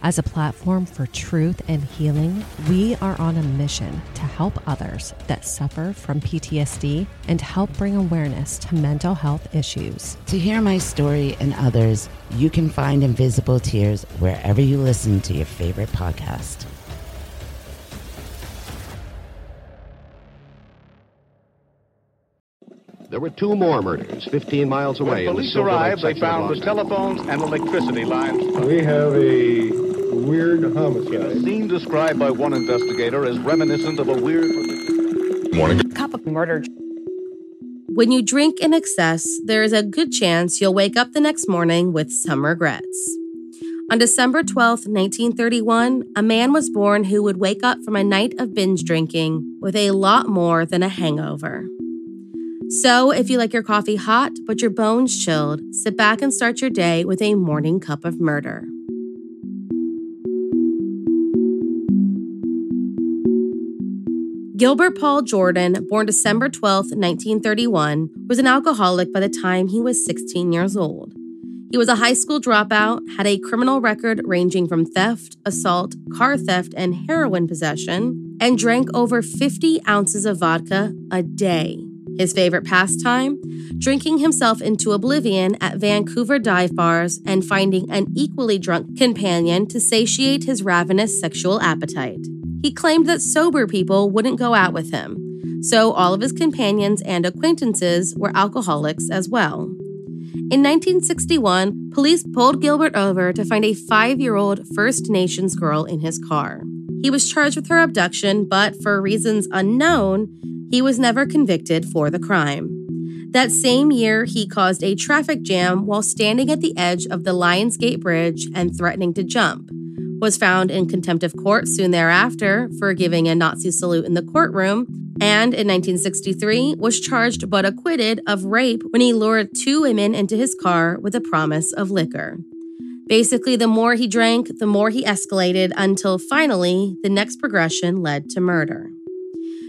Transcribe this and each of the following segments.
As a platform for truth and healing, we are on a mission to help others that suffer from PTSD and help bring awareness to mental health issues. To hear my story and others, you can find Invisible Tears wherever you listen to your favorite podcast. There were two more murders 15 miles away. When in the police Silver arrived, they found the telephones and electricity lines. We have a weird A homicide. scene described by one investigator as reminiscent of a weird. Morning. Cup of murder. When you drink in excess, there is a good chance you'll wake up the next morning with some regrets. On December 12, 1931, a man was born who would wake up from a night of binge drinking with a lot more than a hangover. So, if you like your coffee hot but your bones chilled, sit back and start your day with a morning cup of murder. Gilbert Paul Jordan, born December 12, 1931, was an alcoholic by the time he was 16 years old. He was a high school dropout, had a criminal record ranging from theft, assault, car theft, and heroin possession, and drank over 50 ounces of vodka a day. His favorite pastime? Drinking himself into oblivion at Vancouver dive bars and finding an equally drunk companion to satiate his ravenous sexual appetite. He claimed that sober people wouldn't go out with him, so all of his companions and acquaintances were alcoholics as well. In 1961, police pulled Gilbert over to find a five year old First Nations girl in his car. He was charged with her abduction, but for reasons unknown, he was never convicted for the crime. That same year, he caused a traffic jam while standing at the edge of the Lionsgate Bridge and threatening to jump. Was found in contempt of court soon thereafter for giving a Nazi salute in the courtroom, and in 1963 was charged but acquitted of rape when he lured two women into his car with a promise of liquor. Basically, the more he drank, the more he escalated until finally the next progression led to murder.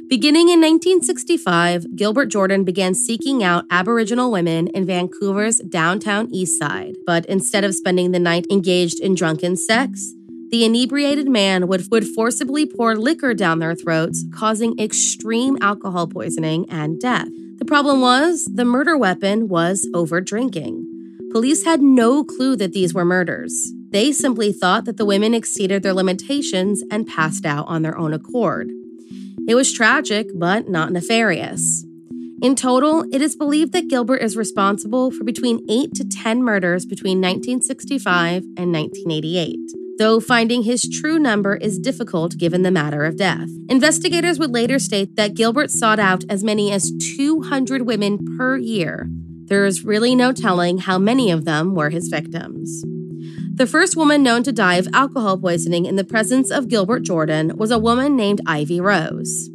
Beginning in 1965, Gilbert Jordan began seeking out Aboriginal women in Vancouver's downtown east side. But instead of spending the night engaged in drunken sex, the inebriated man would, would forcibly pour liquor down their throats, causing extreme alcohol poisoning and death. The problem was the murder weapon was over drinking. Police had no clue that these were murders. They simply thought that the women exceeded their limitations and passed out on their own accord. It was tragic, but not nefarious. In total, it is believed that Gilbert is responsible for between 8 to 10 murders between 1965 and 1988. Though finding his true number is difficult given the matter of death. Investigators would later state that Gilbert sought out as many as 200 women per year. There is really no telling how many of them were his victims. The first woman known to die of alcohol poisoning in the presence of Gilbert Jordan was a woman named Ivy Rose.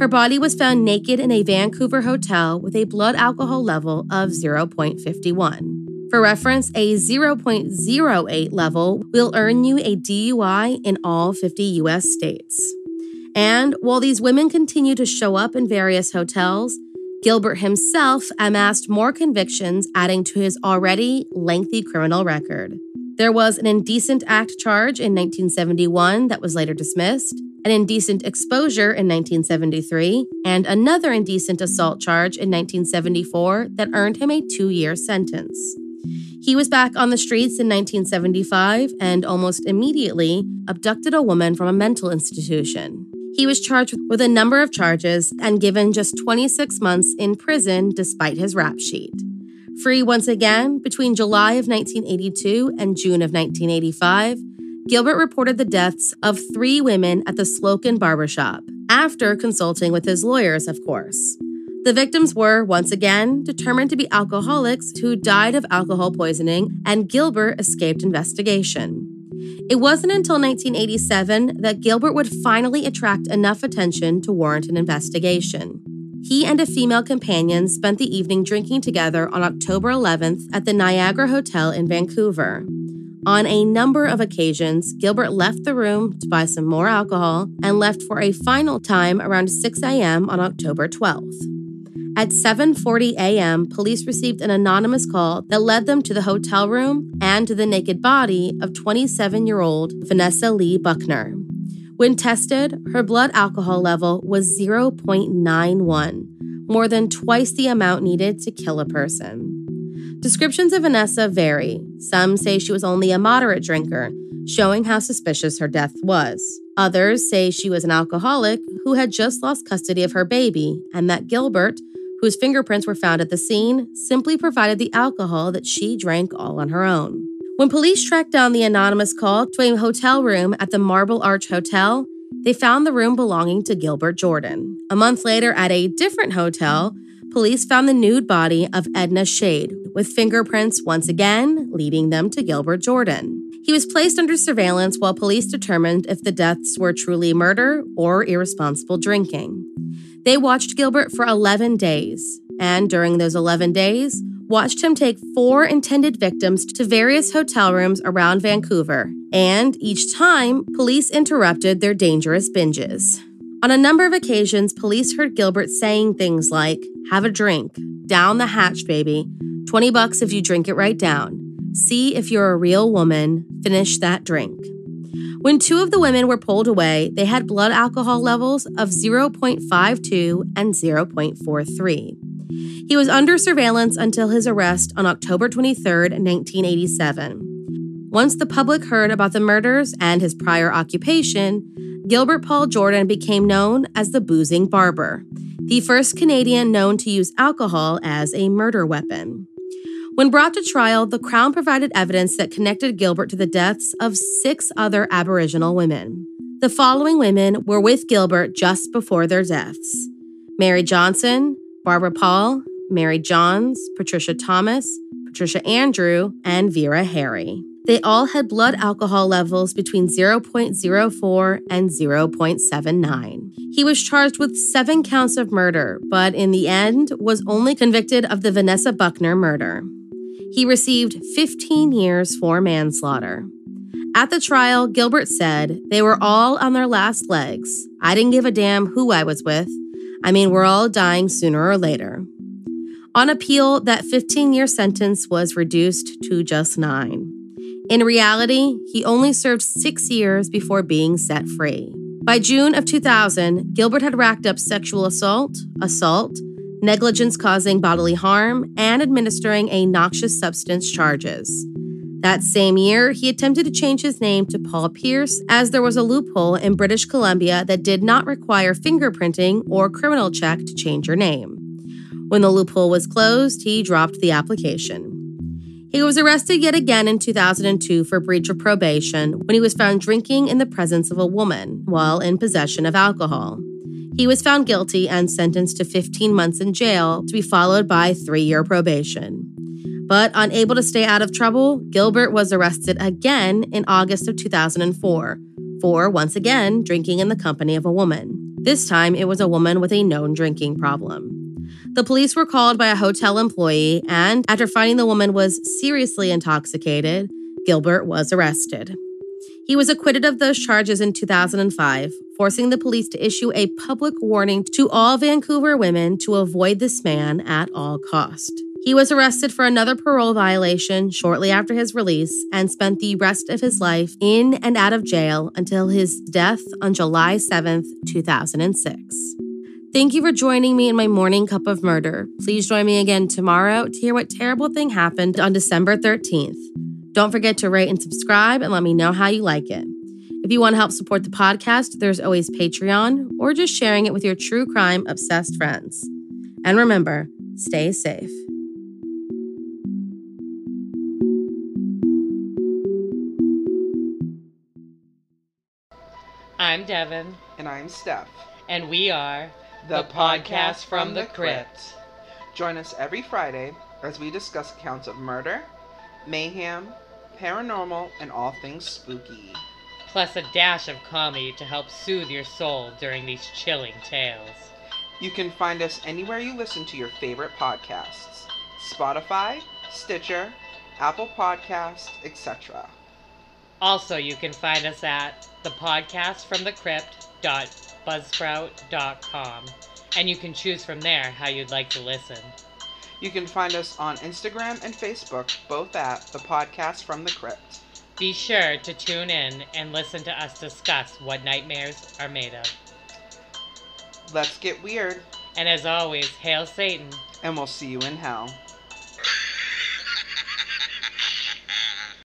Her body was found naked in a Vancouver hotel with a blood alcohol level of 0.51. For reference, a 0.08 level will earn you a DUI in all 50 US states. And while these women continue to show up in various hotels, Gilbert himself amassed more convictions, adding to his already lengthy criminal record. There was an indecent act charge in 1971 that was later dismissed, an indecent exposure in 1973, and another indecent assault charge in 1974 that earned him a two year sentence. He was back on the streets in 1975 and almost immediately abducted a woman from a mental institution. He was charged with a number of charges and given just 26 months in prison despite his rap sheet. Free once again between July of 1982 and June of 1985, Gilbert reported the deaths of three women at the Slocum barbershop, after consulting with his lawyers, of course. The victims were, once again, determined to be alcoholics who died of alcohol poisoning, and Gilbert escaped investigation. It wasn't until 1987 that Gilbert would finally attract enough attention to warrant an investigation. He and a female companion spent the evening drinking together on October 11th at the Niagara Hotel in Vancouver. On a number of occasions, Gilbert left the room to buy some more alcohol and left for a final time around 6 a.m. on October 12th. At 7:40 a.m., police received an anonymous call that led them to the hotel room and to the naked body of 27-year-old Vanessa Lee Buckner. When tested, her blood alcohol level was 0.91, more than twice the amount needed to kill a person. Descriptions of Vanessa vary. Some say she was only a moderate drinker, showing how suspicious her death was. Others say she was an alcoholic who had just lost custody of her baby, and that Gilbert, whose fingerprints were found at the scene, simply provided the alcohol that she drank all on her own. When police tracked down the anonymous call to a hotel room at the Marble Arch Hotel, they found the room belonging to Gilbert Jordan. A month later, at a different hotel, police found the nude body of Edna Shade, with fingerprints once again leading them to Gilbert Jordan. He was placed under surveillance while police determined if the deaths were truly murder or irresponsible drinking. They watched Gilbert for 11 days, and during those 11 days, watched him take four intended victims to various hotel rooms around Vancouver, and each time, police interrupted their dangerous binges. On a number of occasions, police heard Gilbert saying things like, Have a drink, down the hatch, baby, 20 bucks if you drink it right down. See if you're a real woman, finish that drink. When two of the women were pulled away, they had blood alcohol levels of 0.52 and 0.43. He was under surveillance until his arrest on October 23, 1987. Once the public heard about the murders and his prior occupation, Gilbert Paul Jordan became known as the Boozing Barber, the first Canadian known to use alcohol as a murder weapon. When brought to trial, the Crown provided evidence that connected Gilbert to the deaths of six other Aboriginal women. The following women were with Gilbert just before their deaths Mary Johnson, Barbara Paul, Mary Johns, Patricia Thomas, Patricia Andrew, and Vera Harry. They all had blood alcohol levels between 0.04 and 0.79. He was charged with seven counts of murder, but in the end was only convicted of the Vanessa Buckner murder. He received 15 years for manslaughter. At the trial, Gilbert said, They were all on their last legs. I didn't give a damn who I was with. I mean, we're all dying sooner or later. On appeal, that 15 year sentence was reduced to just nine. In reality, he only served six years before being set free. By June of 2000, Gilbert had racked up sexual assault, assault, negligence causing bodily harm, and administering a noxious substance charges. That same year, he attempted to change his name to Paul Pierce, as there was a loophole in British Columbia that did not require fingerprinting or criminal check to change your name. When the loophole was closed, he dropped the application. He was arrested yet again in 2002 for breach of probation when he was found drinking in the presence of a woman while in possession of alcohol. He was found guilty and sentenced to 15 months in jail to be followed by three year probation. But unable to stay out of trouble, Gilbert was arrested again in August of 2004 for once again drinking in the company of a woman. This time it was a woman with a known drinking problem. The police were called by a hotel employee, and after finding the woman was seriously intoxicated, Gilbert was arrested. He was acquitted of those charges in 2005, forcing the police to issue a public warning to all Vancouver women to avoid this man at all cost. He was arrested for another parole violation shortly after his release and spent the rest of his life in and out of jail until his death on July 7th, 2006. Thank you for joining me in my morning cup of murder. Please join me again tomorrow to hear what terrible thing happened on December 13th. Don't forget to rate and subscribe and let me know how you like it. If you want to help support the podcast, there's always Patreon or just sharing it with your true crime obsessed friends. And remember, stay safe. I'm Devin, And I'm Steph, and we are the, podcast from the crypt. Join us every Friday as we discuss accounts of murder, mayhem, paranormal, and all things spooky. Plus a dash of comedy to help soothe your soul during these chilling tales. You can find us anywhere you listen to your favorite podcasts Spotify, Stitcher, Apple Podcasts, etc. Also, you can find us at thepodcastfromthecrypt.buzzsprout.com, and you can choose from there how you'd like to listen. You can find us on Instagram and Facebook, both at The Podcast from the Crypt. Be sure to tune in and listen to us discuss what nightmares are made of. Let's get weird, And as always, hail Satan. and we'll see you in hell.